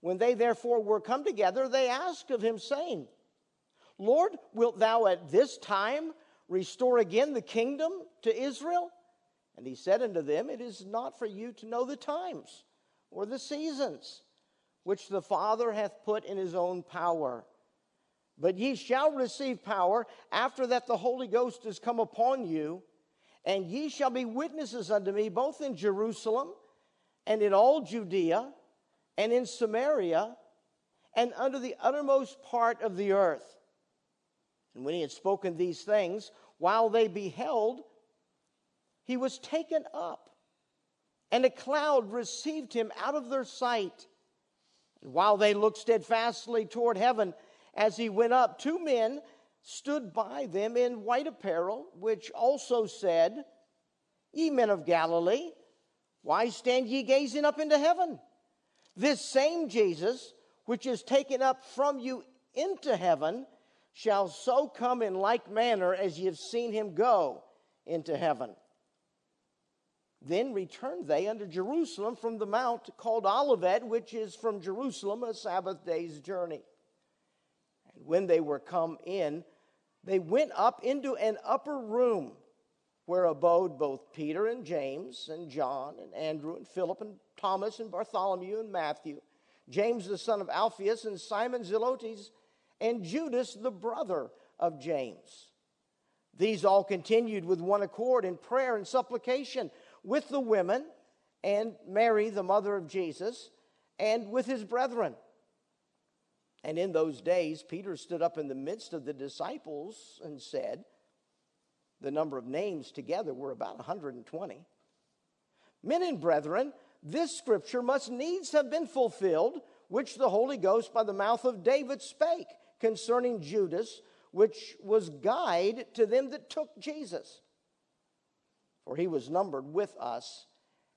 When they therefore were come together, they asked of him, saying, Lord, wilt thou at this time restore again the kingdom to Israel? And he said unto them, It is not for you to know the times or the seasons which the Father hath put in his own power. But ye shall receive power after that the Holy Ghost is come upon you, and ye shall be witnesses unto me both in Jerusalem and in all Judea and in Samaria and under the uttermost part of the earth. And when he had spoken these things, while they beheld, he was taken up, and a cloud received him out of their sight. And while they looked steadfastly toward heaven as he went up, two men stood by them in white apparel, which also said, Ye men of Galilee, why stand ye gazing up into heaven? This same Jesus, which is taken up from you into heaven, shall so come in like manner as ye have seen him go into heaven. Then returned they unto Jerusalem from the mount called Olivet, which is from Jerusalem a Sabbath day's journey. And when they were come in, they went up into an upper room where abode both Peter and James and John and Andrew and Philip and Thomas and Bartholomew and Matthew, James the son of Alphaeus and Simon Zelotes and Judas the brother of James. These all continued with one accord in prayer and supplication with the women and Mary, the mother of Jesus, and with his brethren. And in those days, Peter stood up in the midst of the disciples and said, the number of names together were about 120. Men and brethren, this scripture must needs have been fulfilled, which the Holy Ghost by the mouth of David spake concerning Judas, which was guide to them that took Jesus. For he was numbered with us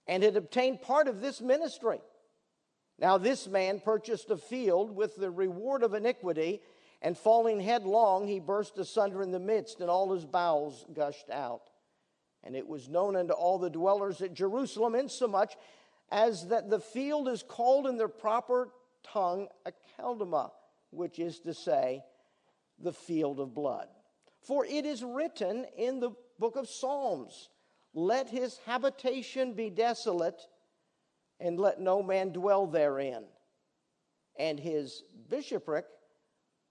and had obtained part of this ministry. Now, this man purchased a field with the reward of iniquity and falling headlong, he burst asunder in the midst, and all his bowels gushed out. And it was known unto all the dwellers at Jerusalem, insomuch as that the field is called in their proper tongue a Aceldama, which is to say, the field of blood. For it is written in the book of Psalms, Let his habitation be desolate, and let no man dwell therein. And his bishopric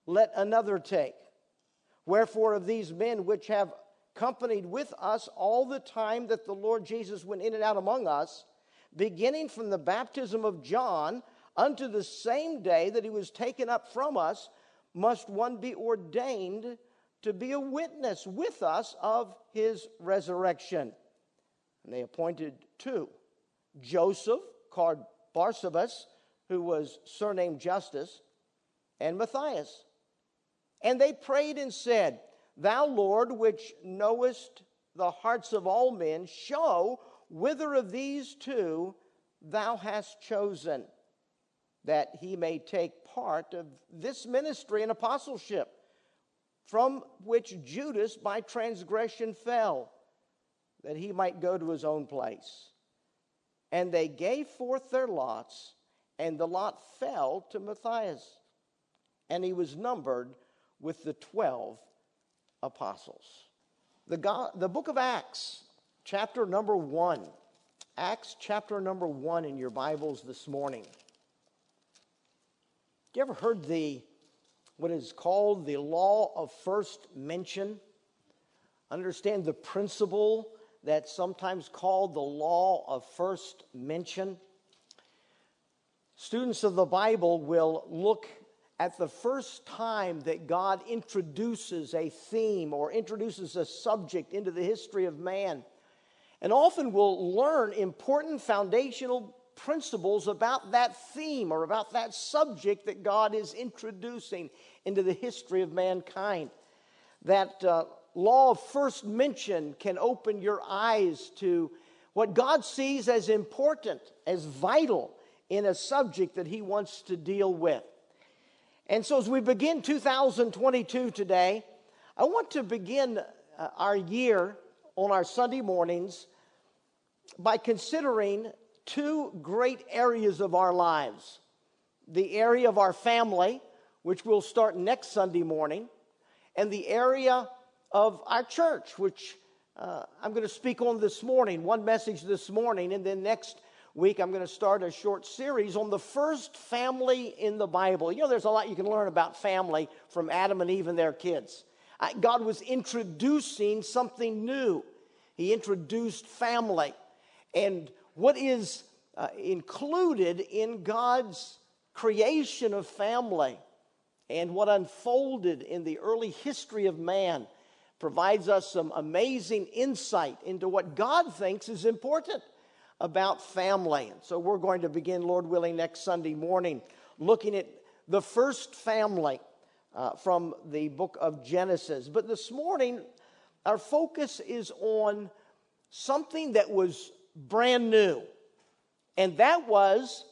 let another take. Wherefore, of these men which have companied with us all the time that the Lord Jesus went in and out among us, beginning from the baptism of John unto the same day that he was taken up from us, must one be ordained to be a witness with us of his resurrection. And they appointed two Joseph, called Barsabas, who was surnamed Justus, and Matthias and they prayed and said, Thou, Lord, which knowest the hearts of all men, show whither of these two thou hast chosen, that he may take part of this ministry and apostleship, from which Judas by transgression fell, that he might go to his own place. And they gave forth their lots, and the lot fell to Matthias, and he was numbered with the 12 apostles. The, God, the book of Acts, chapter number one. Acts chapter number one in your Bibles this morning. You ever heard the what is called the law of first mention? Understand the principle that's sometimes called the law of first mention. Students of the Bible will look at the first time that God introduces a theme or introduces a subject into the history of man. And often we'll learn important foundational principles about that theme or about that subject that God is introducing into the history of mankind. That uh, law of first mention can open your eyes to what God sees as important, as vital in a subject that He wants to deal with. And so, as we begin 2022 today, I want to begin uh, our year on our Sunday mornings by considering two great areas of our lives. the area of our family, which we'll start next Sunday morning, and the area of our church, which uh, I'm going to speak on this morning, one message this morning, and then next week I'm going to start a short series on the first family in the Bible. You know, there's a lot you can learn about family from Adam and Eve and their kids. God was introducing something new. He introduced family. And what is uh, included in God's creation of family and what unfolded in the early history of man provides us some amazing insight into what God thinks is important about family. And so we're going to begin, Lord willing, next Sunday morning looking at the first family uh, from the book of Genesis. But this morning, our focus is on something that was brand new, and that was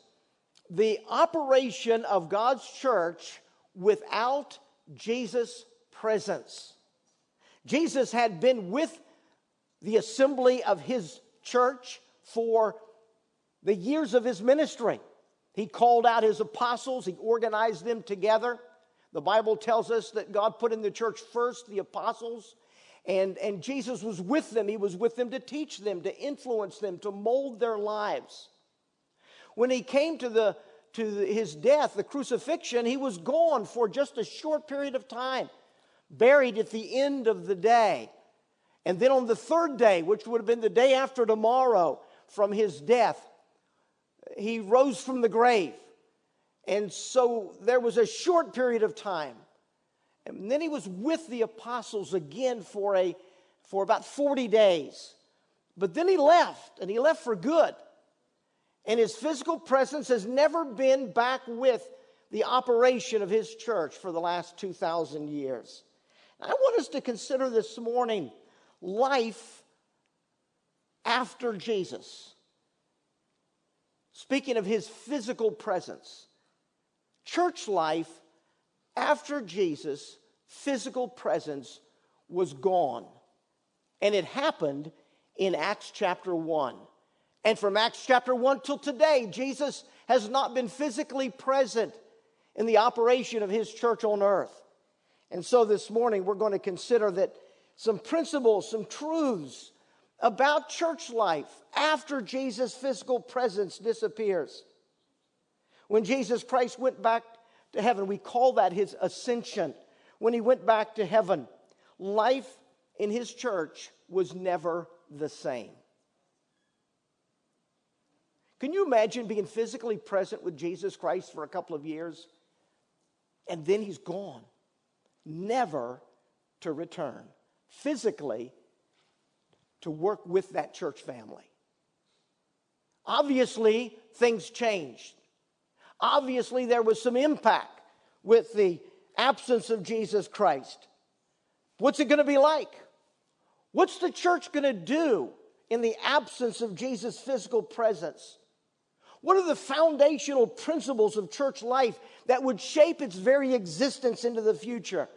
the operation of God's church without Jesus' presence. Jesus had been with the assembly of his church for the years of his ministry. He called out his apostles, he organized them together. The Bible tells us that God put in the church first the apostles, and, and Jesus was with them. He was with them to teach them, to influence them, to mold their lives. When he came to, the, to his death, the crucifixion, he was gone for just a short period of time buried at the end of the day. And then on the third day, which would have been the day after tomorrow from his death, he rose from the grave. And so there was a short period of time. And then he was with the apostles again for, a, for about 40 days. But then he left, and he left for good. And his physical presence has never been back with the operation of his church for the last 2,000 years. I want us to consider this morning life after Jesus. Speaking of his physical presence, church life after Jesus' physical presence was gone. And it happened in Acts chapter 1. And from Acts chapter 1 till today, Jesus has not been physically present in the operation of his church on earth. And so this morning we're going to consider that some principles, some truths about church life after Jesus' physical presence disappears. When Jesus Christ went back to heaven, we call that his ascension. When he went back to heaven, life in his church was never the same. Can you imagine being physically present with Jesus Christ for a couple of years and then he's gone? never to return physically to work with that church family. Obviously, things changed. Obviously, there was some impact with the absence of Jesus Christ. What's it going to be like? What's the church going to do in the absence of Jesus' physical presence? What are the foundational principles of church life that would shape its very existence into the future?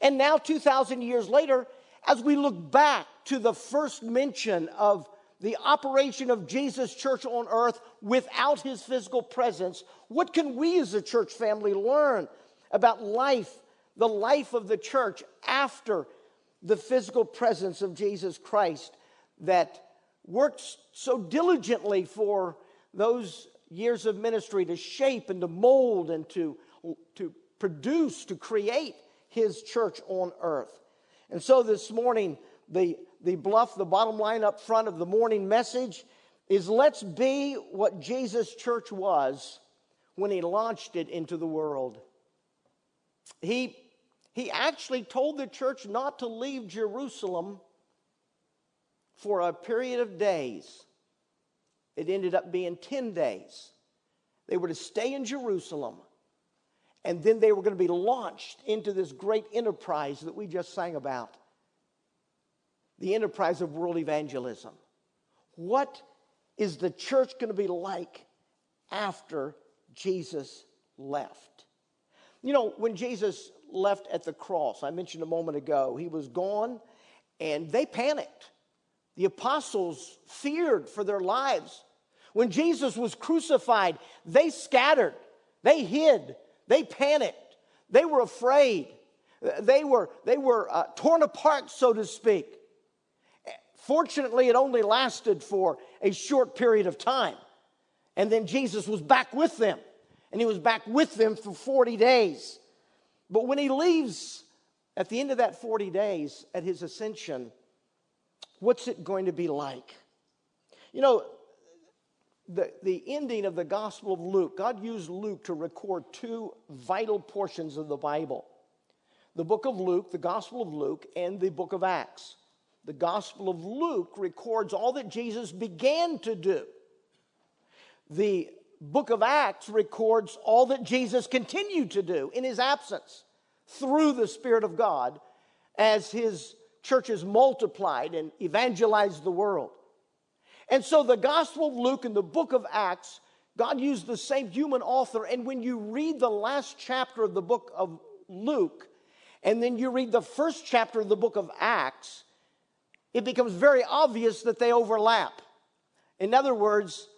And now, 2,000 years later, as we look back to the first mention of the operation of Jesus' church on earth without his physical presence, what can we as a church family learn about life, the life of the church after the physical presence of Jesus Christ that works so diligently for those years of ministry to shape and to mold and to, to produce, to create his church on earth. And so this morning, the, the bluff, the bottom line up front of the morning message is let's be what Jesus' church was when he launched it into the world. He, he actually told the church not to leave Jerusalem for a period of days. It ended up being 10 days. They were to stay in Jerusalem, and then they were going to be launched into this great enterprise that we just sang about the enterprise of world evangelism. What is the church going to be like after Jesus left? You know, when Jesus left at the cross, I mentioned a moment ago, he was gone and they panicked. The apostles feared for their lives. When Jesus was crucified, they scattered. They hid, they panicked, they were afraid, they were, they were uh, torn apart, so to speak. Fortunately, it only lasted for a short period of time. And then Jesus was back with them. And he was back with them for 40 days. But when he leaves at the end of that 40 days at his ascension, what's it going to be like? You know, the, the ending of the Gospel of Luke, God used Luke to record two vital portions of the Bible the book of Luke, the Gospel of Luke, and the book of Acts. The Gospel of Luke records all that Jesus began to do. The book of Acts records all that Jesus continued to do in his absence through the Spirit of God as his churches multiplied and evangelized the world. And so the Gospel of Luke and the book of Acts, God used the same human author. And when you read the last chapter of the book of Luke, and then you read the first chapter of the book of Acts, it becomes very obvious that they overlap. In other words,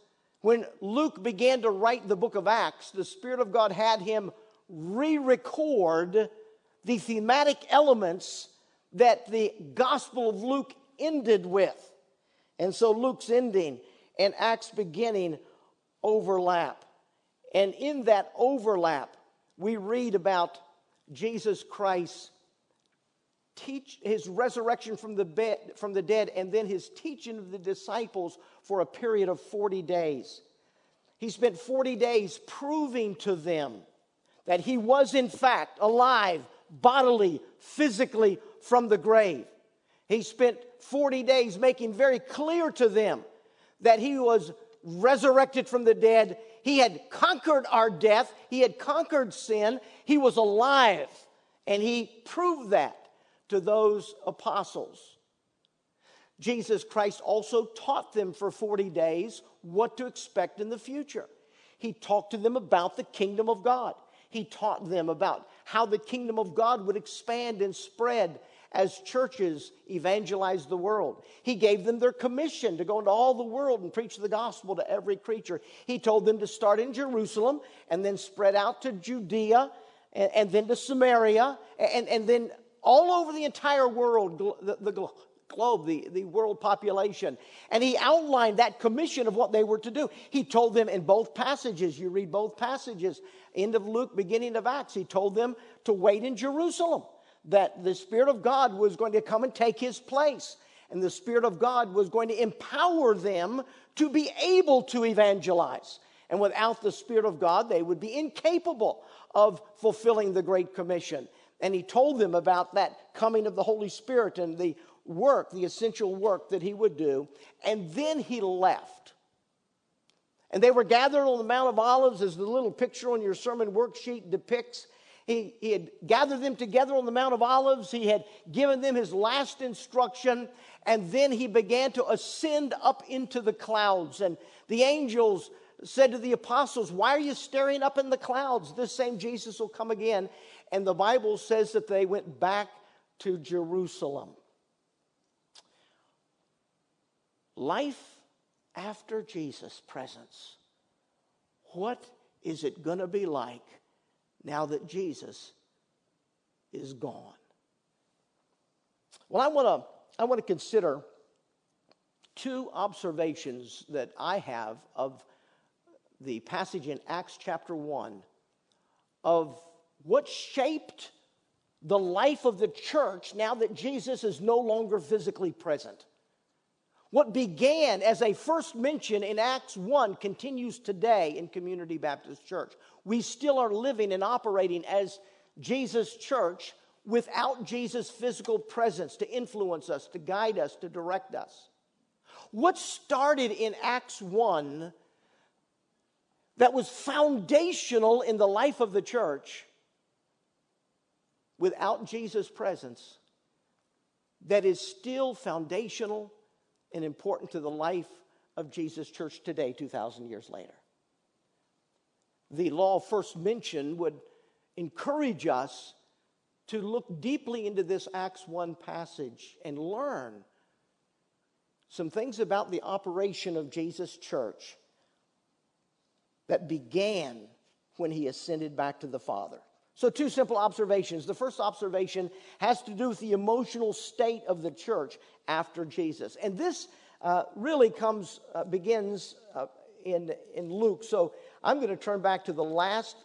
when Luke began to write the book of Acts, the Spirit of God had him re record the thematic elements that the Gospel of Luke ended with. And so Luke's ending and Acts beginning overlap. And in that overlap, we read about Jesus Christ teach his resurrection from the, bed, from the dead and then his teaching of the disciples for a period of 40 days. He spent 40 days proving to them that he was in fact alive bodily, physically from the grave. He spent 40 days making very clear to them that he was resurrected from the dead. He had conquered our death, he had conquered sin, he was alive, and he proved that to those apostles. Jesus Christ also taught them for 40 days what to expect in the future. He talked to them about the kingdom of God. He taught them about how the kingdom of God would expand and spread as churches evangelized the world. He gave them their commission to go into all the world and preach the gospel to every creature. He told them to start in Jerusalem and then spread out to Judea and, and then to Samaria and, and then all over the entire world, the, the globe, the, the world population. And he outlined that commission of what they were to do. He told them in both passages, you read both passages, end of Luke, beginning of Acts, he told them to wait in Jerusalem, that the Spirit of God was going to come and take his place. And the Spirit of God was going to empower them to be able to evangelize. And without the Spirit of God, they would be incapable of fulfilling the Great Commission. And he told them about that coming of the Holy Spirit and the work, the essential work that he would do. And then he left. And they were gathered on the Mount of Olives, as the little picture on your sermon worksheet depicts. He, he had gathered them together on the Mount of Olives. He had given them his last instruction. And then he began to ascend up into the clouds. And the angels said to the apostles, Why are you staring up in the clouds? This same Jesus will come again. And the Bible says that they went back to Jerusalem. Life after Jesus' presence. What is it going to be like now that Jesus is gone? Well, I want to I want to consider two observations that I have of the passage in Acts chapter 1 of what shaped the life of the church now that Jesus is no longer physically present. What began as a first mention in Acts 1 continues today in Community Baptist Church. We still are living and operating as Jesus' church without Jesus' physical presence to influence us, to guide us, to direct us. What started in Acts 1 that was foundational in the life of the church without Jesus' presence that is still foundational and important to the life of Jesus' church today, 2,000 years later. The law first mentioned would encourage us to look deeply into this Acts 1 passage and learn some things about the operation of Jesus' church that began when he ascended back to the Father. So, two simple observations. The first observation has to do with the emotional state of the church after Jesus. And this uh, really comes, uh, begins uh, in, in Luke. So, I'm going to turn back to the last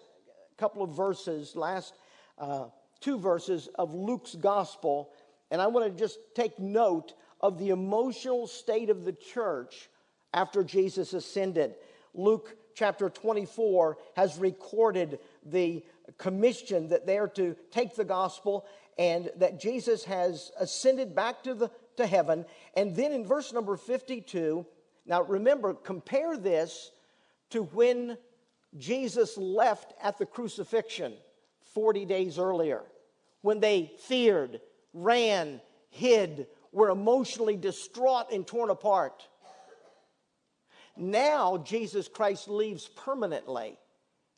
couple of verses, last uh, two verses of Luke's gospel. And I want to just take note of the emotional state of the church after Jesus ascended. Luke chapter 24 has recorded the commission that they are to take the gospel and that Jesus has ascended back to, the, to heaven. And then in verse number 52, now remember, compare this to when Jesus left at the crucifixion 40 days earlier, when they feared, ran, hid, were emotionally distraught and torn apart. Now, Jesus Christ leaves permanently.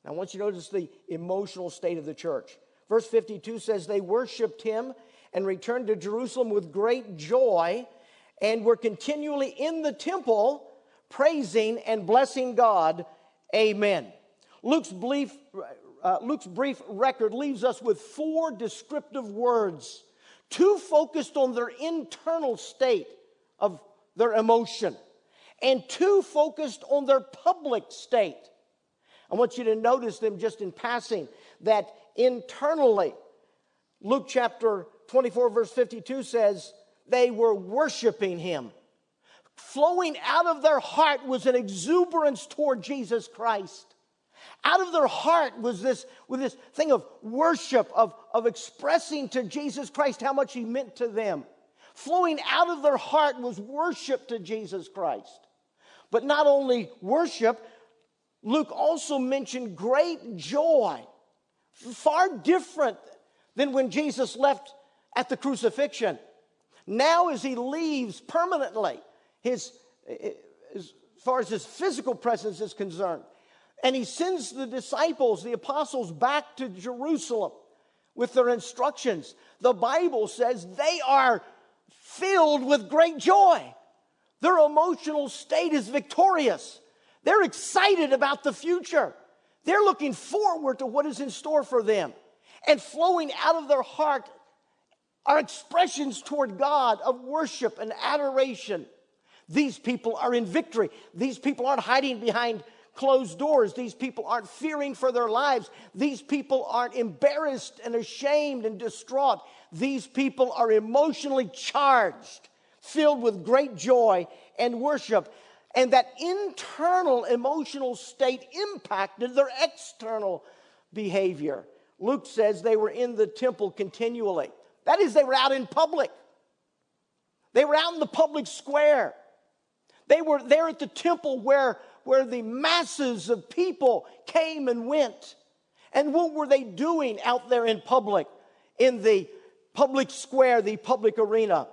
I want you to notice the emotional state of the church. Verse 52 says, They worshiped him and returned to Jerusalem with great joy and were continually in the temple praising and blessing God. Amen. Luke's brief, uh, Luke's brief record leaves us with four descriptive words, two focused on their internal state of their emotion and two focused on their public state. I want you to notice them just in passing that internally, Luke chapter 24, verse 52 says, they were worshiping him. Flowing out of their heart was an exuberance toward Jesus Christ. Out of their heart was this, with this thing of worship, of, of expressing to Jesus Christ how much he meant to them. Flowing out of their heart was worship to Jesus Christ. But not only worship, Luke also mentioned great joy, far different than when Jesus left at the crucifixion. Now, as he leaves permanently, his, eh, as far as his physical presence is concerned, and he sends the disciples, the apostles, back to Jerusalem with their instructions, the Bible says they are filled with great joy. Their emotional state is victorious. They're excited about the future. They're looking forward to what is in store for them. And flowing out of their heart are expressions toward God of worship and adoration. These people are in victory. These people aren't hiding behind closed doors. These people aren't fearing for their lives. These people aren't embarrassed and ashamed and distraught. These people are emotionally charged filled with great joy and worship. And that internal emotional state impacted their external behavior. Luke says they were in the temple continually. That is, they were out in public. They were out in the public square. They were there at the temple where, where the masses of people came and went. And what were they doing out there in public, in the public square, the public arena?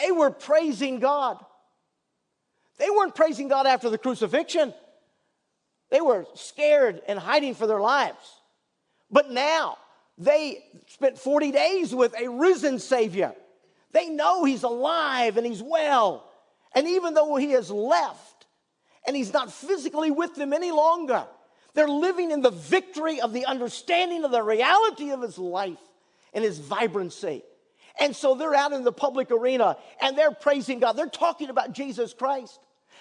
They were praising God. They weren't praising God after the crucifixion. They were scared and hiding for their lives. But now they spent 40 days with a risen Savior. They know He's alive and He's well. And even though He has left and He's not physically with them any longer, they're living in the victory of the understanding of the reality of His life and His vibrancy. And so they're out in the public arena and they're praising God. They're talking about Jesus Christ.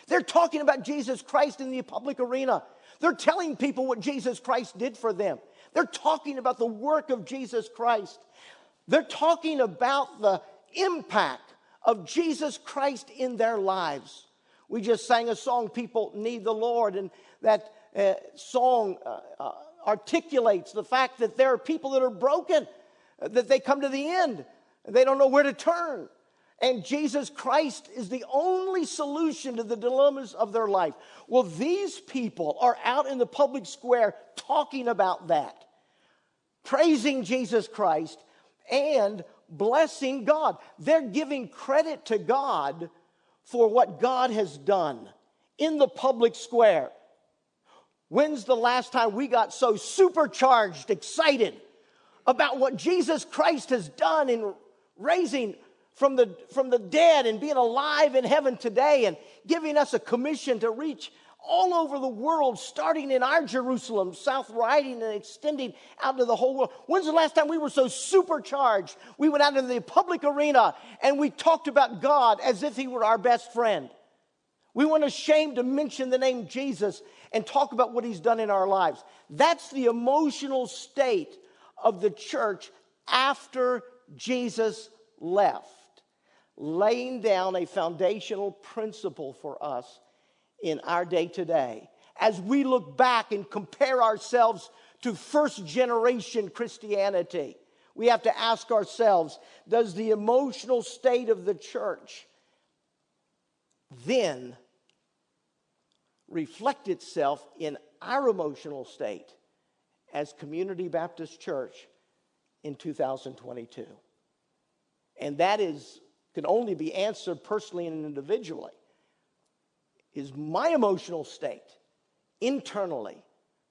They're talking about Jesus Christ in the public arena. They're telling people what Jesus Christ did for them. They're talking about the work of Jesus Christ. They're talking about the impact of Jesus Christ in their lives. We just sang a song, People Need the Lord, and that uh, song uh, uh, articulates the fact that there are people that are broken, that they come to the end, they don't know where to turn. And Jesus Christ is the only solution to the dilemmas of their life. Well, these people are out in the public square talking about that, praising Jesus Christ and blessing God. They're giving credit to God for what God has done in the public square. When's the last time we got so supercharged, excited about what Jesus Christ has done in raising from the, from the dead and being alive in heaven today and giving us a commission to reach all over the world, starting in our Jerusalem, South Riding and extending out to the whole world. When's the last time we were so supercharged? We went out into the public arena and we talked about God as if He were our best friend. We weren't ashamed to mention the name Jesus and talk about what He's done in our lives. That's the emotional state of the church after Jesus left, laying down a foundational principle for us in our day today. As we look back and compare ourselves to first generation Christianity, we have to ask ourselves does the emotional state of the church then reflect itself in our emotional state as Community Baptist Church in 2022? And that is can only be answered personally and individually is my emotional state internally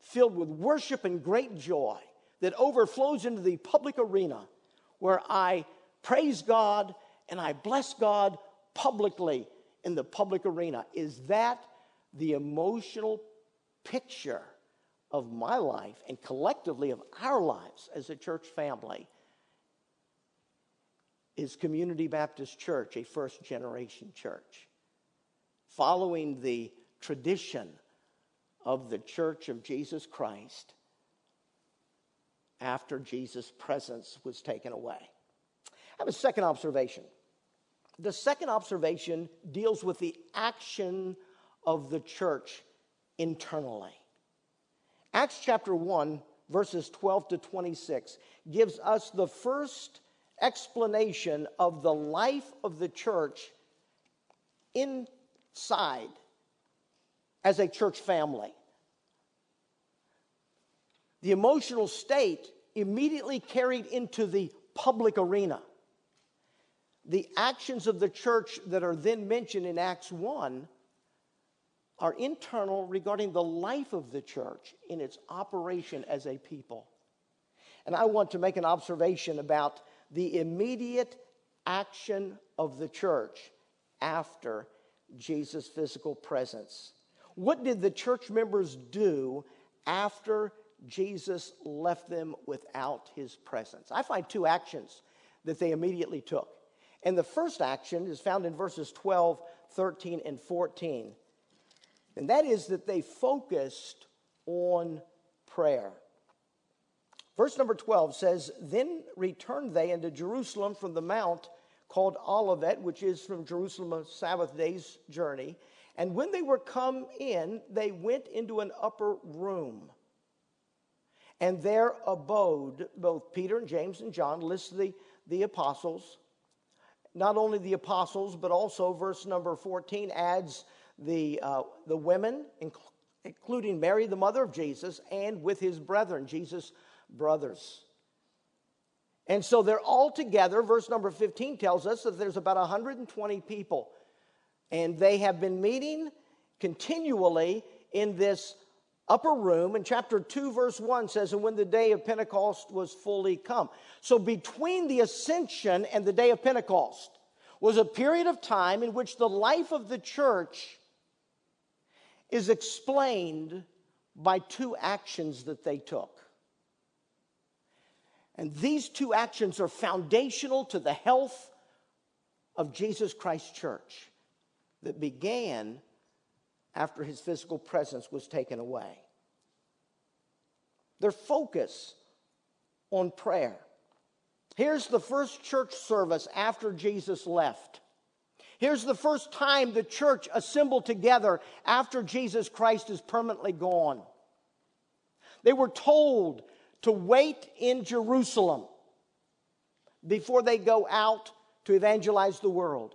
filled with worship and great joy that overflows into the public arena where I praise God and I bless God publicly in the public arena. Is that the emotional picture of my life and collectively of our lives as a church family? Is Community Baptist Church a first generation church? following the tradition of the church of Jesus Christ after Jesus' presence was taken away. I have a second observation. The second observation deals with the action of the church internally. Acts chapter 1, verses 12 to 26, gives us the first explanation of the life of the church inside as a church family. The emotional state immediately carried into the public arena. The actions of the church that are then mentioned in Acts 1 are internal regarding the life of the church in its operation as a people. And I want to make an observation about the immediate action of the church after Jesus' physical presence. What did the church members do after Jesus left them without his presence? I find two actions that they immediately took. And the first action is found in verses 12, 13, and 14. And that is that they focused on prayer. Verse number 12 says, Then returned they into Jerusalem from the mount called Olivet, which is from Jerusalem a Sabbath day's journey. And when they were come in, they went into an upper room. And there abode both Peter and James and John, list the, the apostles. Not only the apostles, but also verse number 14 adds the, uh, the women, including Mary, the mother of Jesus, and with his brethren, Jesus' brothers. And so they're all together. Verse number 15 tells us that there's about 120 people. And they have been meeting continually in this upper room. And chapter 2, verse 1 says, And when the day of Pentecost was fully come. So between the ascension and the day of Pentecost was a period of time in which the life of the church is explained by two actions that they took. And these two actions are foundational to the health of Jesus Christ Church that began after his physical presence was taken away. Their focus on prayer. Here's the first church service after Jesus left. Here's the first time the church assembled together after Jesus Christ is permanently gone. They were told to wait in Jerusalem before they go out to evangelize the world.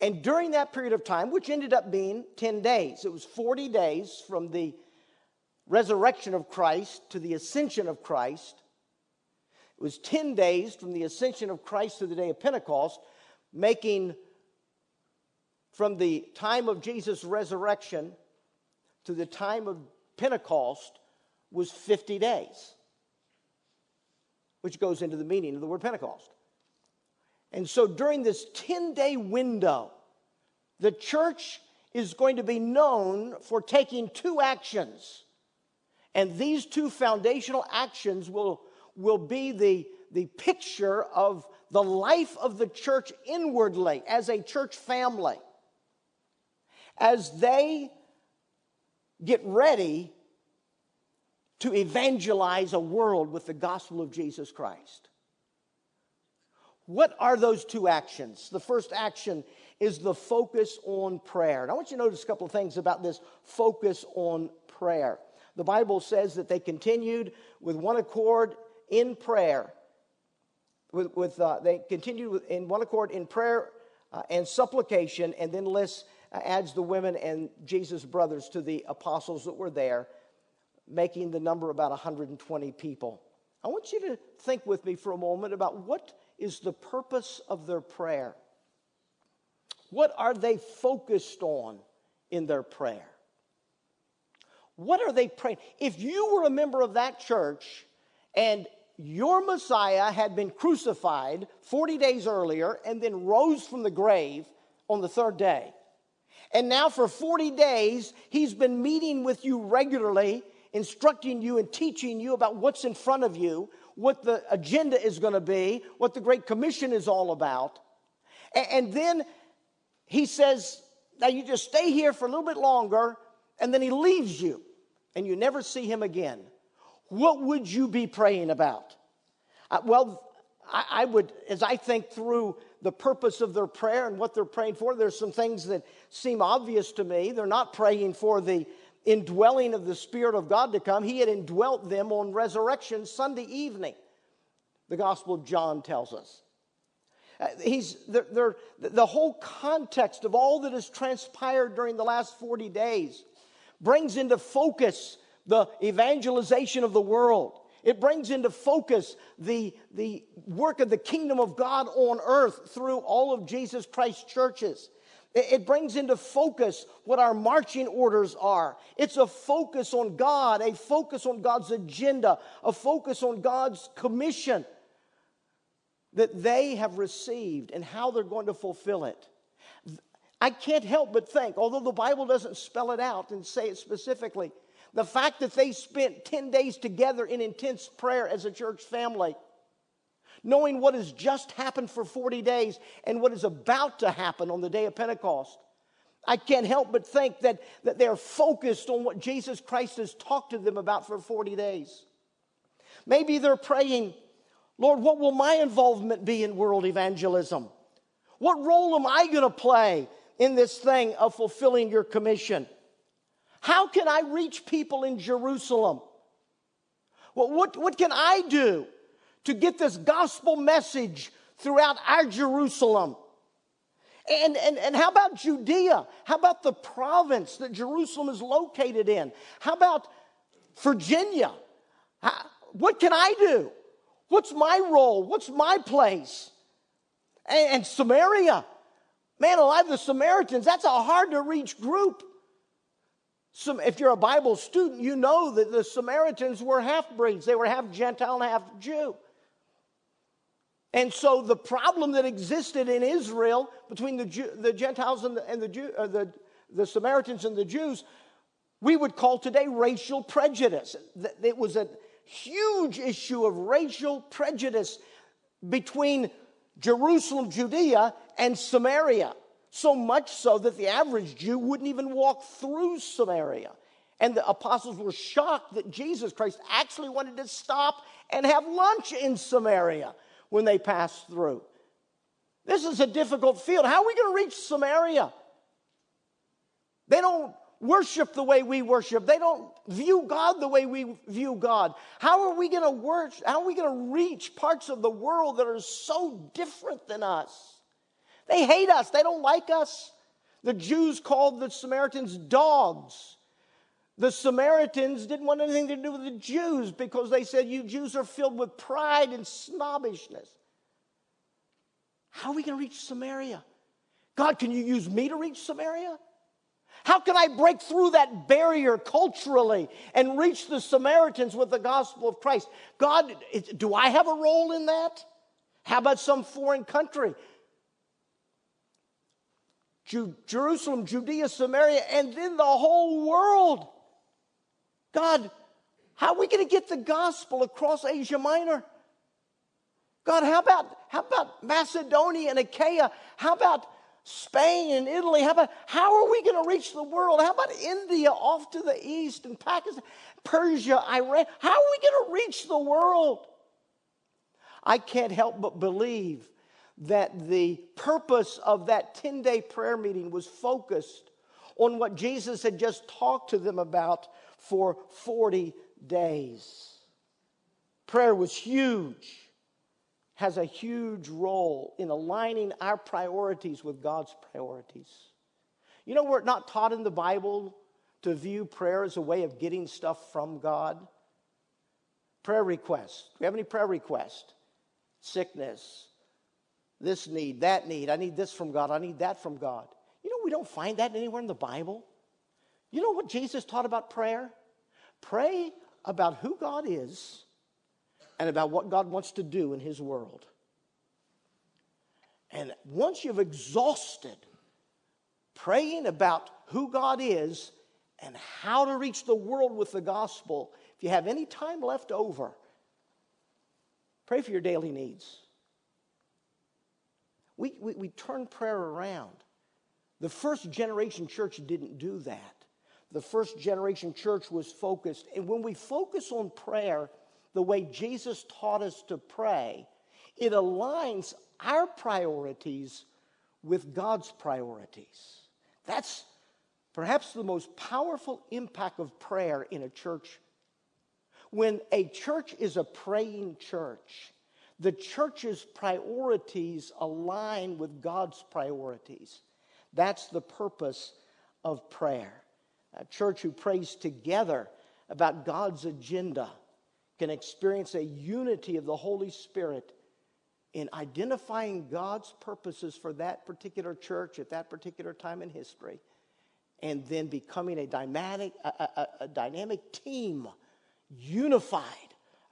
And during that period of time, which ended up being 10 days, it was 40 days from the resurrection of Christ to the ascension of Christ. It was 10 days from the ascension of Christ to the day of Pentecost, making from the time of Jesus' resurrection to the time of Pentecost was 50 days which goes into the meaning of the word Pentecost. And so during this 10 day window, the church is going to be known for taking two actions. And these two foundational actions will, will be the, the picture of the life of the church inwardly as a church family. As they get ready to evangelize a world with the gospel of Jesus Christ. What are those two actions? The first action is the focus on prayer. And I want you to notice a couple of things about this focus on prayer. The Bible says that they continued with one accord in prayer. With, with uh, they continued in one accord in prayer uh, and supplication, and then lists, Uh, adds the women and Jesus' brothers to the apostles that were there, making the number about 120 people. I want you to think with me for a moment about what is the purpose of their prayer. What are they focused on in their prayer? What are they praying? If you were a member of that church and your Messiah had been crucified 40 days earlier and then rose from the grave on the third day, and now for 40 days he's been meeting with you regularly, instructing you and teaching you about what's in front of you, what the agenda is going to be, what the Great Commission is all about. And then he says, Now you just stay here for a little bit longer, and then he leaves you, and you never see him again. What would you be praying about? Uh, well, I, I would, as I think through the purpose of their prayer and what they're praying for, there's some things that seem obvious to me. They're not praying for the indwelling of the Spirit of God to come. He had indwelt them on resurrection Sunday evening, the Gospel of John tells us. Uh, he's, they're, they're, the whole context of all that has transpired during the last 40 days brings into focus the evangelization of the world. It brings into focus the, the work of the kingdom of God on earth through all of Jesus Christ's churches. It, it brings into focus what our marching orders are. It's a focus on God, a focus on God's agenda, a focus on God's commission that they have received and how they're going to fulfill it. I can't help but think, although the Bible doesn't spell it out and say it specifically, the fact that they spent 10 days together in intense prayer as a church family, knowing what has just happened for 40 days and what is about to happen on the day of Pentecost, I can't help but think that, that they're focused on what Jesus Christ has talked to them about for 40 days. Maybe they're praying, Lord, what will my involvement be in world evangelism? What role am I going to play in this thing of fulfilling your commission? How can I reach people in Jerusalem? Well, what, what can I do to get this gospel message throughout our Jerusalem? And, and, and how about Judea? How about the province that Jerusalem is located in? How about Virginia? How, what can I do? What's my role? What's my place? And, and Samaria. Man alive, the Samaritans, that's a hard to reach group. Some, if you're a Bible student, you know that the Samaritans were half breeds. They were half Gentile and half Jew. And so the problem that existed in Israel between the, Jew, the Gentiles and, the, and the, Jew, uh, the, the Samaritans and the Jews, we would call today racial prejudice. It was a huge issue of racial prejudice between Jerusalem, Judea, and Samaria. So much so that the average Jew wouldn't even walk through Samaria. And the apostles were shocked that Jesus Christ actually wanted to stop and have lunch in Samaria when they passed through. This is a difficult field. How are we going to reach Samaria? They don't worship the way we worship. They don't view God the way we view God. How are we going to worship? How are we going to reach parts of the world that are so different than us? They hate us. They don't like us. The Jews called the Samaritans dogs. The Samaritans didn't want anything to do with the Jews because they said, You Jews are filled with pride and snobbishness. How are we going to reach Samaria? God, can you use me to reach Samaria? How can I break through that barrier culturally and reach the Samaritans with the gospel of Christ? God, do I have a role in that? How about some foreign country? Ju- Jerusalem, Judea, Samaria, and then the whole world. God, how are we going to get the gospel across Asia Minor? God, how about, how about Macedonia and Achaia? How about Spain and Italy? How about how are we going to reach the world? How about India off to the east and Pakistan, Persia, Iran? How are we going to reach the world? I can't help but believe that the purpose of that 10 day prayer meeting was focused on what Jesus had just talked to them about for 40 days. Prayer was huge has a huge role in aligning our priorities with God's priorities. You know, we're not taught in the Bible to view prayer as a way of getting stuff from God. Prayer requests. Do we have any prayer requests? Sickness, this need, that need. I need this from God. I need that from God. You know, we don't find that anywhere in the Bible. You know what Jesus taught about prayer? Pray about who God is and about what God wants to do in His world. And once you've exhausted praying about who God is and how to reach the world with the gospel, if you have any time left over, pray for your daily needs. We, we, we turn prayer around. The first generation church didn't do that. The first generation church was focused. And when we focus on prayer, the way Jesus taught us to pray, it aligns our priorities with God's priorities. That's perhaps the most powerful impact of prayer in a church. When a church is a praying church, the church's priorities align with God's priorities. That's the purpose of prayer. A church who prays together about God's agenda can experience a unity of the Holy Spirit in identifying God's purposes for that particular church at that particular time in history, and then becoming a dynamic, a, a, a dynamic team unified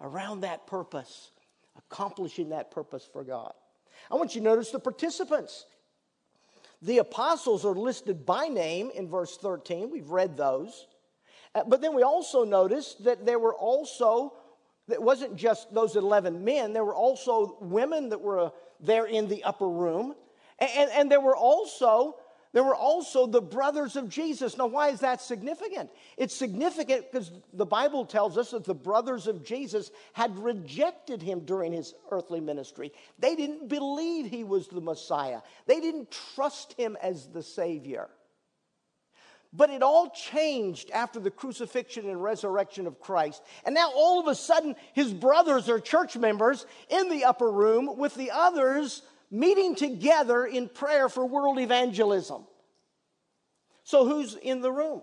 around that purpose, accomplishing that purpose for God. I want you to notice the participants. The apostles are listed by name in verse 13. We've read those. Uh, but then we also notice that there were also it wasn't just those 11 men, there were also women that were uh, there in the upper room. And, and there were also there were also the brothers of Jesus. Now, why is that significant? It's significant because the Bible tells us that the brothers of Jesus had rejected him during his earthly ministry. They didn't believe he was the Messiah, they didn't trust him as the Savior. But it all changed after the crucifixion and resurrection of Christ. And now all of a sudden, his brothers are church members in the upper room with the others meeting together in prayer for world evangelism. So, who's in the room?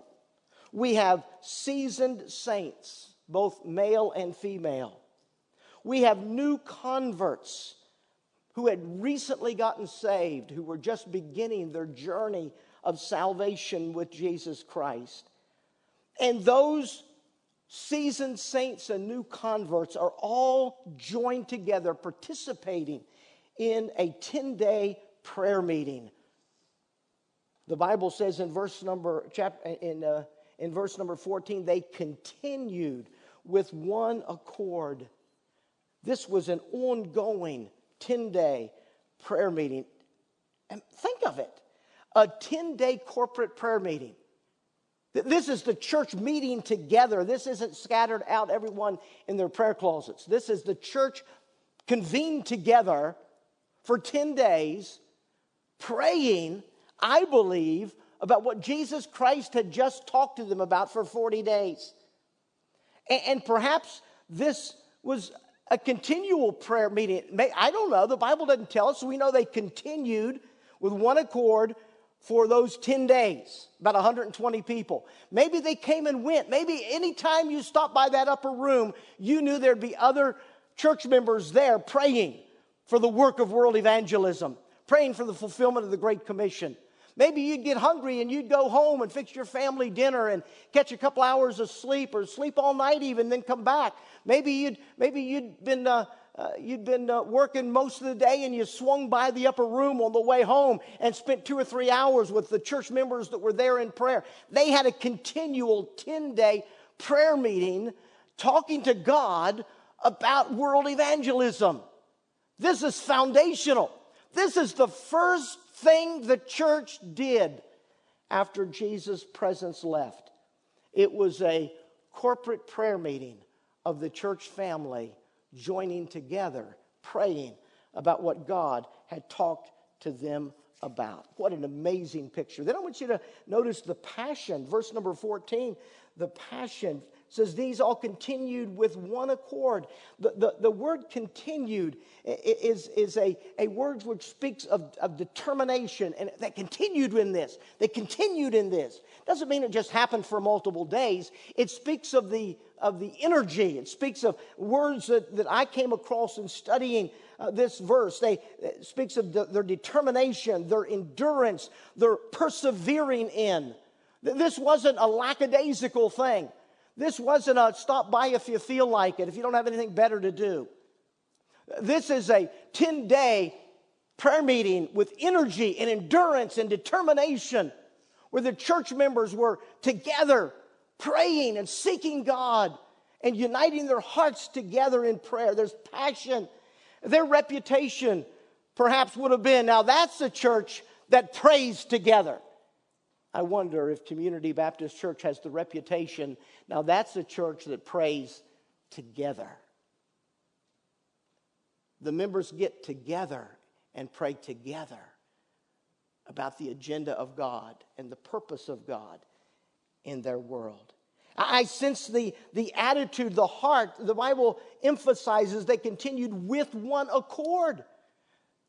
We have seasoned saints, both male and female. We have new converts who had recently gotten saved, who were just beginning their journey of salvation with Jesus Christ. And those seasoned saints and new converts are all joined together, participating in a 10 day prayer meeting. The Bible says in verse number, in, uh, in verse number 14, they continued with one accord. This was an ongoing 10 day prayer meeting. And think of it a 10 day corporate prayer meeting. This is the church meeting together. This isn't scattered out, everyone in their prayer closets. This is the church convened together for 10 days, praying, I believe, about what Jesus Christ had just talked to them about for 40 days. And, perhaps this was a continual prayer meeting. I don't know. The Bible doesn't tell us. We know they continued with one accord for those 10 days, about 120 people. Maybe they came and went. Maybe anytime you stopped by that upper room, you knew there'd be other church members there praying for the work of world evangelism, praying for the fulfillment of the Great Commission. Maybe you'd get hungry and you'd go home and fix your family dinner and catch a couple hours of sleep or sleep all night even, then come back. Maybe you'd, maybe you'd been uh, uh, you'd been uh, working most of the day and you swung by the upper room on the way home and spent two or three hours with the church members that were there in prayer. They had a continual 10 day prayer meeting talking to God about world evangelism. This is foundational. This is the first thing the church did after Jesus' presence left. It was a corporate prayer meeting of the church family joining together, praying about what God had talked to them about. What an amazing picture. Then I want you to notice the passion. Verse number 14, the passion says these all continued with one accord. The, the, the word continued is, is a, a word which speaks of, of determination, and they continued in this. They continued in this. Doesn't mean it just happened for multiple days. It speaks of the, of the energy. It speaks of words that, that I came across in studying uh, this verse. They speaks of the, their determination, their endurance, their persevering in. This wasn't a lackadaisical thing. This wasn't a stop by if you feel like it, if you don't have anything better to do. This is a 10 day prayer meeting with energy and endurance and determination where the church members were together praying and seeking God and uniting their hearts together in prayer. There's passion. Their reputation perhaps would have been now that's a church that prays together. I wonder if Community Baptist Church has the reputation. Now, that's a church that prays together. The members get together and pray together about the agenda of God and the purpose of God in their world. I sense the, the attitude, the heart. The Bible emphasizes they continued with one accord.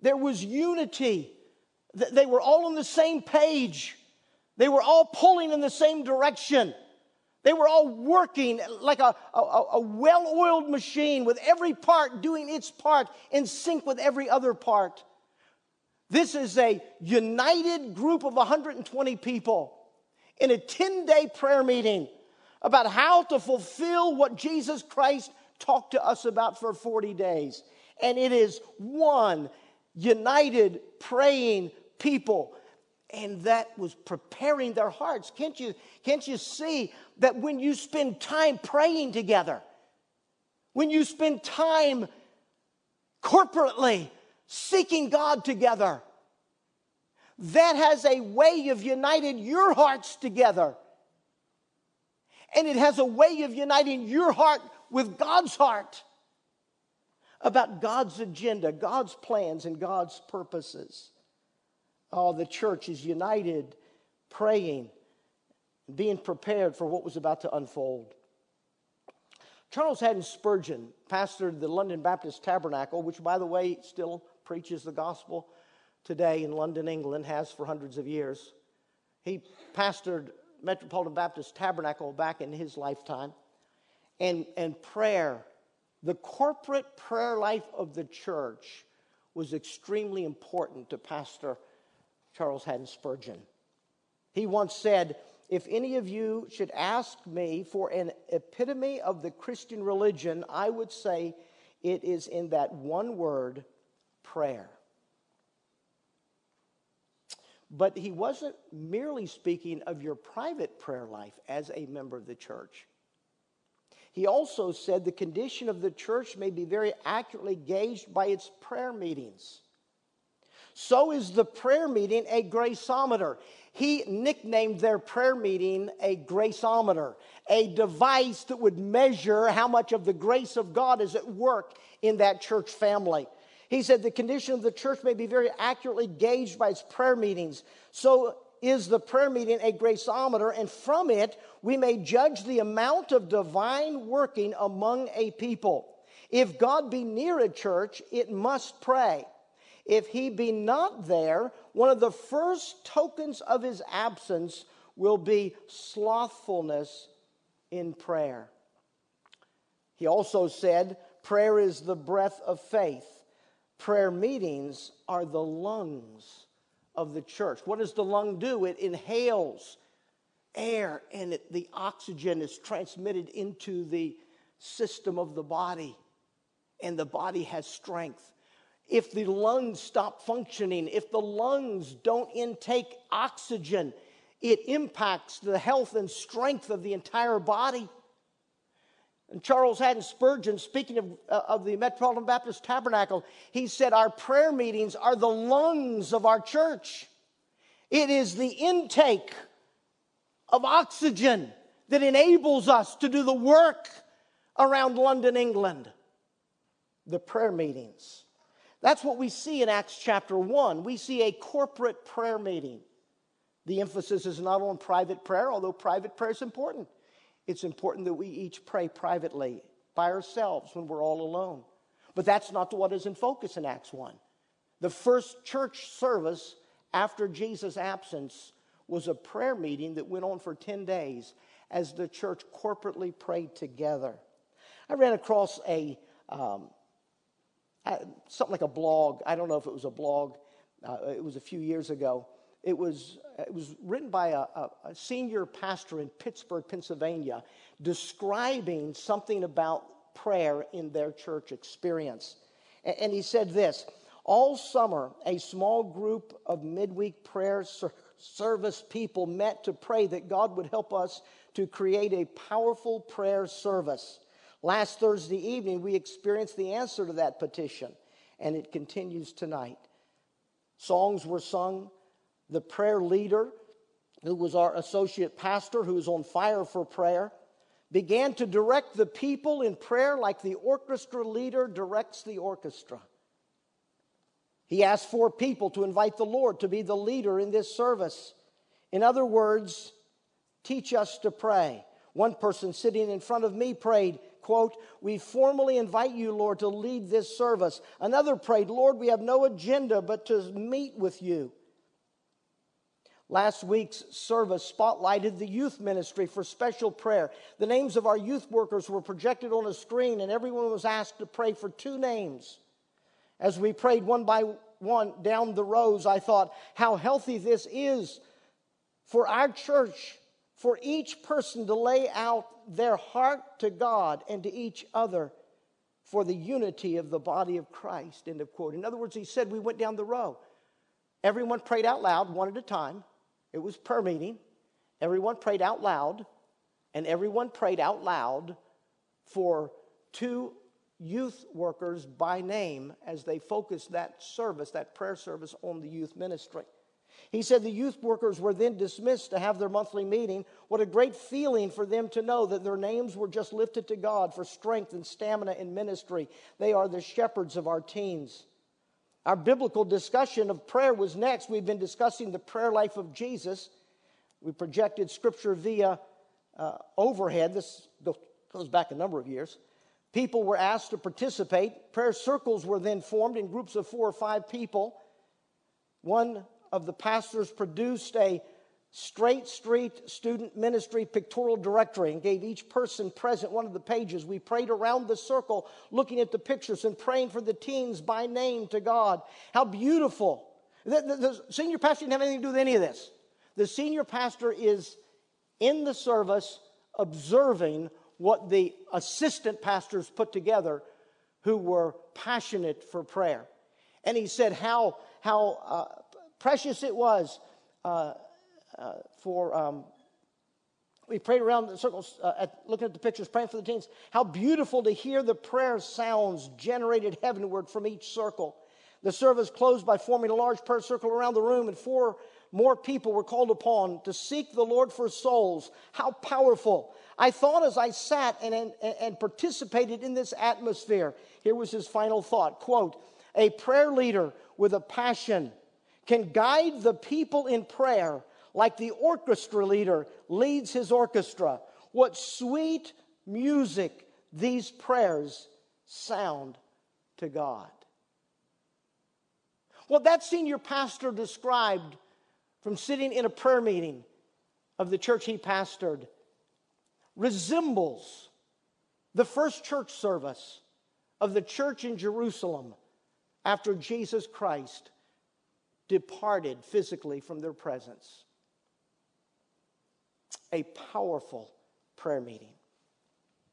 There was unity. They were all on the same page. They were all pulling in the same direction. They were all working like a, a, a well oiled machine with every part doing its part in sync with every other part. This is a united group of 120 people in a 10 day prayer meeting about how to fulfill what Jesus Christ talked to us about for 40 days. And it is one united praying people and that was preparing their hearts. Can't you, can't you see that when you spend time praying together, when you spend time corporately seeking God together, that has a way of uniting your hearts together. And it has a way of uniting your heart with God's heart about God's agenda, God's plans, and God's purposes. Oh, the church is united, praying, being prepared for what was about to unfold. Charles Haddon Spurgeon pastored the London Baptist Tabernacle, which, by the way, still preaches the gospel today in London, England, has for hundreds of years. He pastored Metropolitan Baptist Tabernacle back in his lifetime. And, and prayer, the corporate prayer life of the church was extremely important to Pastor Charles Haddon Spurgeon. He once said, If any of you should ask me for an epitome of the Christian religion, I would say it is in that one word prayer. But he wasn't merely speaking of your private prayer life as a member of the church. He also said the condition of the church may be very accurately gauged by its prayer meetings. So is the prayer meeting a graceometer. He nicknamed their prayer meeting a graceometer, a device that would measure how much of the grace of God is at work in that church family. He said the condition of the church may be very accurately gauged by its prayer meetings. So is the prayer meeting a graceometer, and from it we may judge the amount of divine working among a people. If God be near a church, it must pray. If he be not there, one of the first tokens of his absence will be slothfulness in prayer. He also said, Prayer is the breath of faith. Prayer meetings are the lungs of the church. What does the lung do? It inhales air and it, the oxygen is transmitted into the system of the body and the body has strength. If the lungs stop functioning, if the lungs don't intake oxygen, it impacts the health and strength of the entire body. And Charles Haddon Spurgeon, speaking of, uh, of the Metropolitan Baptist Tabernacle, he said, Our prayer meetings are the lungs of our church. It is the intake of oxygen that enables us to do the work around London, England. The prayer meetings. That's what we see in Acts chapter 1. We see a corporate prayer meeting. The emphasis is not on private prayer, although private prayer is important. It's important that we each pray privately by ourselves when we're all alone. But that's not what is in focus in Acts 1. The first church service after Jesus' absence was a prayer meeting that went on for 10 days as the church corporately prayed together. I ran across a um, something like a blog. I don't know if it was a blog. Uh, it was a few years ago. It was, it was written by a, a, a senior pastor in Pittsburgh, Pennsylvania, describing something about prayer in their church experience. And, and he said this All summer, a small group of midweek prayer ser- service people met to pray that God would help us to create a powerful prayer service. Last Thursday evening, we experienced the answer to that petition, and it continues tonight. Songs were sung, the prayer leader, who was our associate pastor, who was on fire for prayer, began to direct the people in prayer like the orchestra leader directs the orchestra. He asked four people to invite the Lord to be the leader in this service. In other words, teach us to pray. One person sitting in front of me prayed, quote, We formally invite you, Lord, to lead this service. Another prayed, Lord, we have no agenda but to meet with you. Last week's service spotlighted the youth ministry for special prayer. The names of our youth workers were projected on a screen, and everyone was asked to pray for two names. As we prayed one by one down the rows, I thought how healthy this is for our church, for each person to lay out their heart to God and to each other for the unity of the body of Christ. End of quote. In other words, he said we went down the row. Everyone prayed out loud, one at a time. It was prayer meeting. Everyone prayed out loud, and everyone prayed out loud for two youth workers by name as they focused that service, that prayer service, on the youth ministry. He said the youth workers were then dismissed to have their monthly meeting. What a great feeling for them to know that their names were just lifted to God for strength and stamina in ministry. They are the shepherds of our teens. Our biblical discussion of prayer was next. We've been discussing the prayer life of Jesus. We projected scripture via uh, overhead. This goes back a number of years. People were asked to participate. Prayer circles were then formed in groups of four or five people. One of the pastors produced a Straight Street Student Ministry pictorial directory and gave each person present one of the pages. We prayed around the circle, looking at the pictures and praying for the teens by name to God. How beautiful. The, the, the senior pastor didn't have anything to do with any of this. The senior pastor is in the service observing what the assistant pastors put together who were passionate for prayer. And he said how, how uh, precious it was. Uh, uh, for um, we prayed around the circles, uh, at, looking at the pictures, praying for the teens. How beautiful to hear the prayer sounds generated heavenward from each circle. The service closed by forming a large prayer circle around the room, and four more people were called upon to seek the Lord for souls. How powerful. I thought as I sat and, and, and participated in this atmosphere, here was his final thought quote, a prayer leader with a passion can guide the people in prayer like the orchestra leader leads his orchestra. What sweet music these prayers sound to God. What that senior pastor described from sitting in a prayer meeting of the church he pastored resembles the first church service of the church in Jerusalem after Jesus Christ departed physically from their presence a powerful prayer meeting.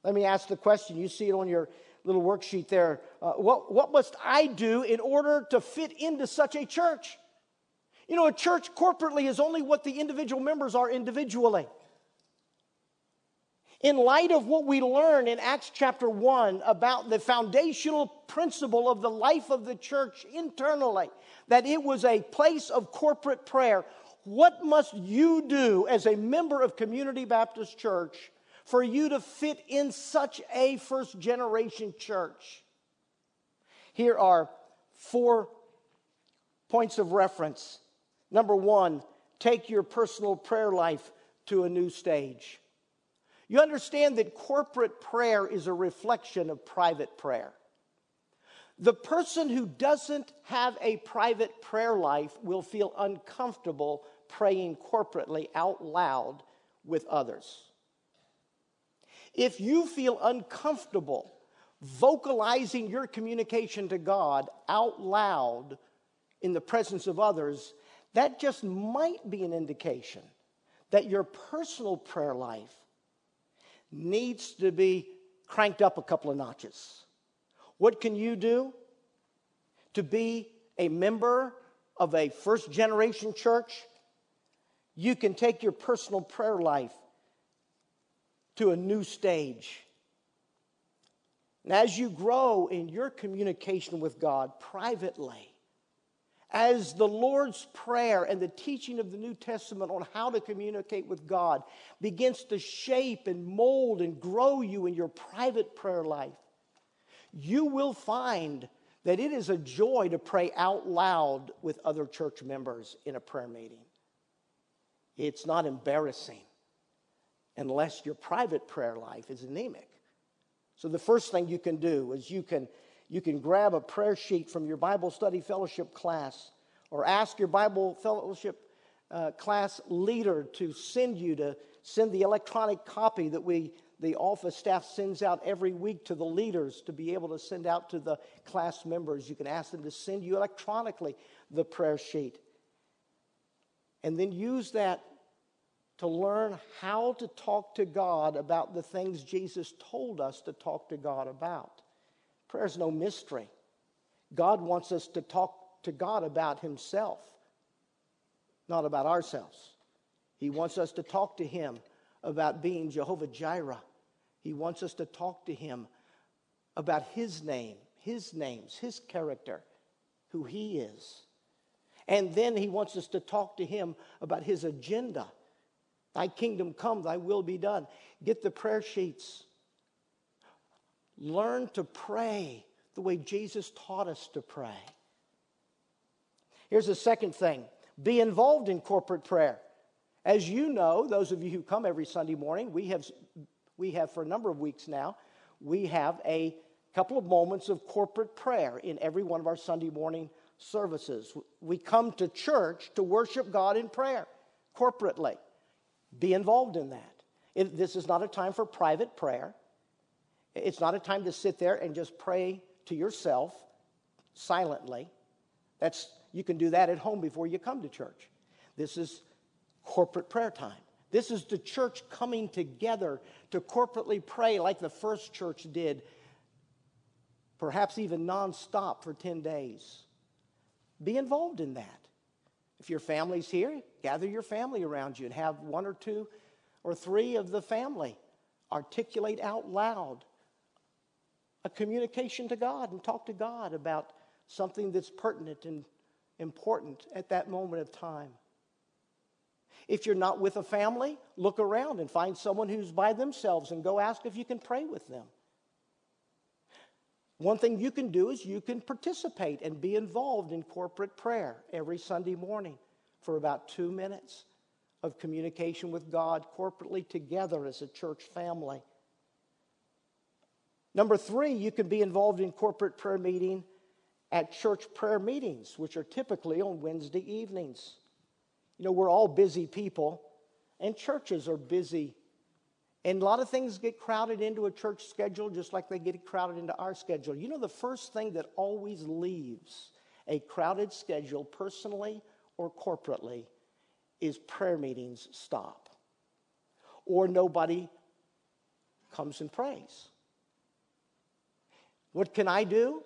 Let me ask the question. You see it on your little worksheet there. Uh, what, what must I do in order to fit into such a church? You know, a church corporately is only what the individual members are individually. In light of what we learn in Acts chapter 1 about the foundational principle of the life of the church internally, that it was a place of corporate prayer, what must you do as a member of Community Baptist Church for you to fit in such a first generation church? Here are four points of reference. Number one, take your personal prayer life to a new stage. You understand that corporate prayer is a reflection of private prayer. The person who doesn't have a private prayer life will feel uncomfortable praying corporately out loud with others. If you feel uncomfortable vocalizing your communication to God out loud in the presence of others, that just might be an indication that your personal prayer life needs to be cranked up a couple of notches. What can you do to be a member of a first generation church? You can take your personal prayer life to a new stage. And as you grow in your communication with God privately, as the Lord's Prayer and the teaching of the New Testament on how to communicate with God begins to shape and mold and grow you in your private prayer life, you will find that it is a joy to pray out loud with other church members in a prayer meeting. It's not embarrassing unless your private prayer life is anemic. So, the first thing you can do is you can you can grab a prayer sheet from your Bible study fellowship class or ask your Bible fellowship uh, class leader to send you to send the electronic copy that we the office staff sends out every week to the leaders to be able to send out to the class members. You can ask them to send you electronically the prayer sheet. And then use that to learn how to talk to God about the things Jesus told us to talk to God about. Prayer is no mystery. God wants us to talk to God about Himself, not about ourselves. He wants us to talk to Him about being Jehovah Jireh. He wants us to talk to Him about His name, His names, His character, who He is. And then He wants us to talk to Him about His agenda. Thy kingdom come, thy will be done. Get the prayer sheets. Learn to pray the way Jesus taught us to pray. Here's the second thing be involved in corporate prayer. As you know, those of you who come every Sunday morning, we have, we have for a number of weeks now, we have a couple of moments of corporate prayer in every one of our Sunday morning services. We come to church to worship God in prayer corporately. Be involved in that. It, this is not a time for private prayer. It's not a time to sit there and just pray to yourself silently. That's, you can do that at home before you come to church. This is corporate prayer time. This is the church coming together to corporately pray like the first church did, perhaps even nonstop for 10 days. Be involved in that. If your family's here, gather your family around you and have one or two or three of the family articulate out loud a communication to God and talk to God about something that's pertinent and important at that moment of time. If you're not with a family, look around and find someone who's by themselves and go ask if you can pray with them. One thing you can do is you can participate and be involved in corporate prayer every Sunday morning for about two minutes of communication with God corporately together as a church family. Number three, you can be involved in corporate prayer meeting at church prayer meetings, which are typically on Wednesday evenings. You know, we're all busy people, and churches are busy. And a lot of things get crowded into a church schedule just like they get crowded into our schedule. You know, the first thing that always leaves a crowded schedule, personally or corporately, is prayer meetings stop. Or nobody comes and prays. What can I do?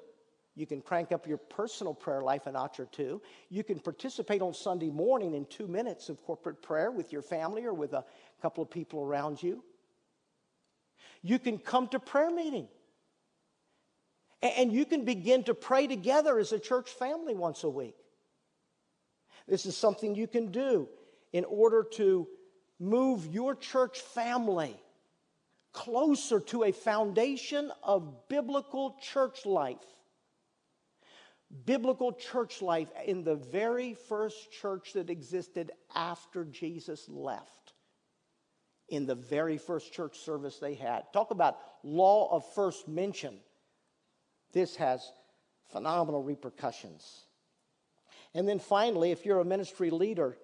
You can crank up your personal prayer life a notch or two. You can participate on Sunday morning in two minutes of corporate prayer with your family or with a couple of people around you. You can come to prayer meeting. And you can begin to pray together as a church family once a week. This is something you can do in order to move your church family closer to a foundation of biblical church life. Biblical church life in the very first church that existed after Jesus left. In the very first church service they had. Talk about law of first mention. This has phenomenal repercussions. And then finally, if you're a ministry leader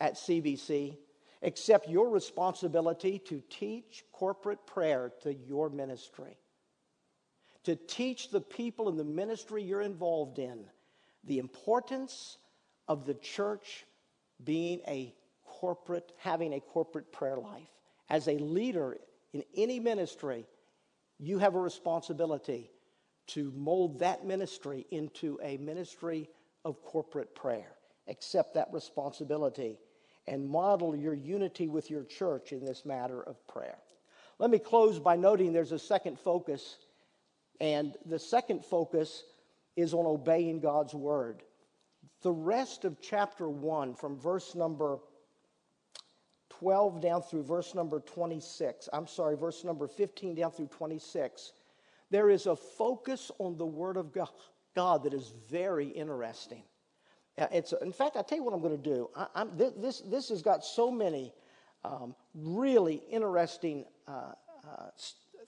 at CBC, accept your responsibility to teach corporate prayer to your ministry. To teach the people in the ministry you're involved in the importance of the church being a corporate, having a corporate prayer life. As a leader in any ministry, you have a responsibility to mold that ministry into a ministry of corporate prayer. Accept that responsibility and model your unity with your church in this matter of prayer. Let me close by noting there's a second focus, and the second focus is on obeying God's word. The rest of chapter 1, from verse number 12 down through verse number 26, I'm sorry, verse number 15 down through 26, there is a focus on the word of God that is very interesting. It's, in fact, I'll tell you what I'm going to do. I, this, this has got so many um, really interesting uh, uh,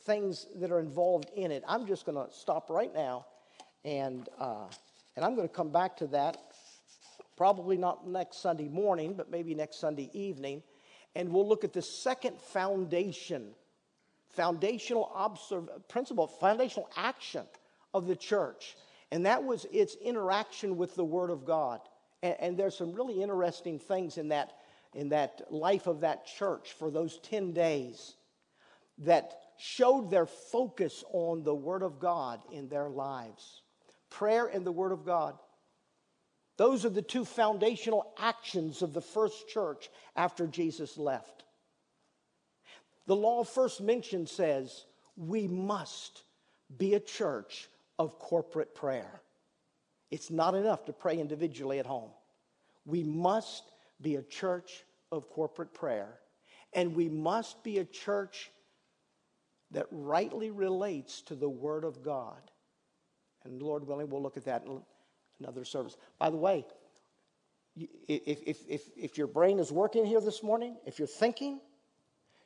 things that are involved in it. I'm just going to stop right now, and, uh, and I'm going to come back to that probably not next Sunday morning, but maybe next Sunday evening. And we'll look at the second foundation, foundational observ- principle, foundational action of the church and that was its interaction with the Word of God. And, and, there's some really interesting things in that, in that life of that church for those 10 days that showed their focus on the Word of God in their lives. Prayer and the Word of God. Those are the two foundational actions of the first church after Jesus left. The law first mentioned says we must be a church of corporate prayer. It's not enough to pray individually at home. We must be a church of corporate prayer, and we must be a church that rightly relates to the Word of God. And Lord willing, we'll look at that in another service. By the way, if, if, if, if your brain is working here this morning, if you're thinking,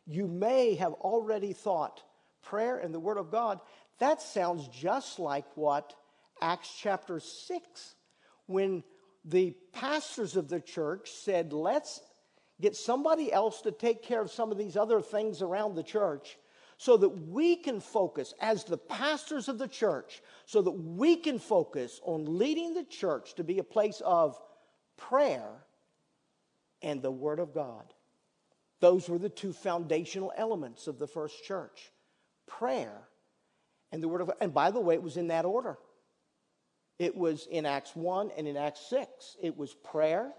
you may have already thought prayer and the Word of God that sounds just like what Acts chapter 6, when the pastors of the church said, let's get somebody else to take care of some of these other things around the church so that we can focus as the pastors of the church, so that we can focus on leading the church to be a place of prayer and the Word of God. Those were the two foundational elements of the first church prayer and the Word of. And by the way, it was in that order. It was in Acts 1 and in Acts 6. It was prayer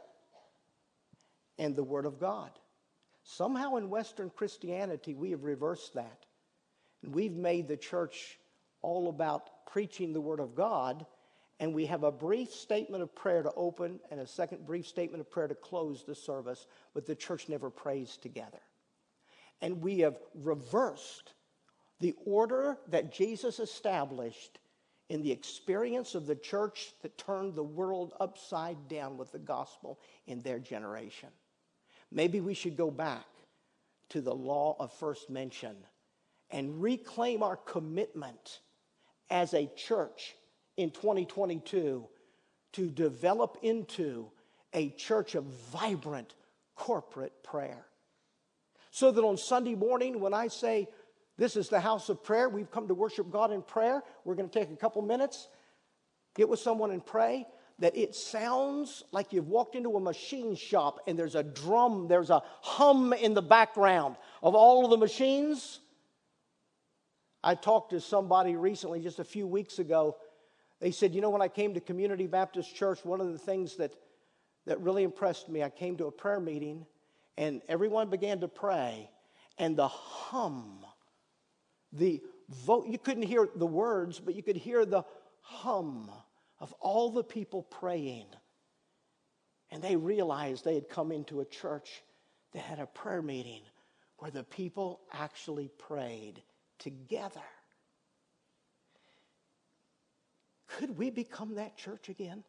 and the Word of God. Somehow in Western Christianity, we have reversed that. And we've made the church all about preaching the Word of God. And we have a brief statement of prayer to open and a second brief statement of prayer to close the service, but the church never prays together. And we have reversed the order that Jesus established in the experience of the church that turned the world upside down with the gospel in their generation. Maybe we should go back to the law of first mention and reclaim our commitment as a church in 2022 to develop into a church of vibrant corporate prayer. So that on Sunday morning, when I say, this is the house of prayer. We've come to worship God in prayer. We're going to take a couple minutes, get with someone and pray. That it sounds like you've walked into a machine shop and there's a drum, there's a hum in the background of all of the machines. I talked to somebody recently, just a few weeks ago. They said, You know, when I came to Community Baptist Church, one of the things that, that really impressed me, I came to a prayer meeting and everyone began to pray, and the hum, the vote, you couldn't hear the words, but you could hear the hum of all the people praying. And they realized they had come into a church that had a prayer meeting where the people actually prayed together. Could we become that church again?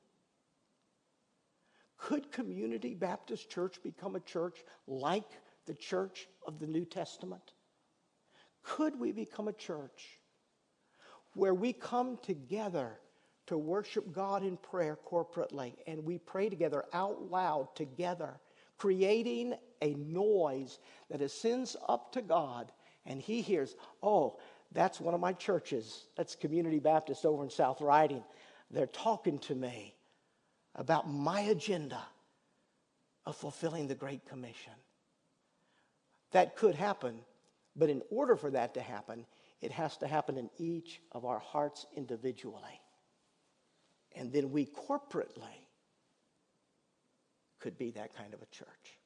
Could Community Baptist Church become a church like the church of the New Testament? Could we become a church where we come together to worship God in prayer corporately and we pray together out loud together, creating a noise that ascends up to God and He hears, oh, that's one of my churches. That's Community Baptist over in South Riding. They're talking to me about my agenda of fulfilling the Great Commission. That could happen, but in order for that to happen, it has to happen in each of our hearts individually. And then we corporately could be that kind of a church.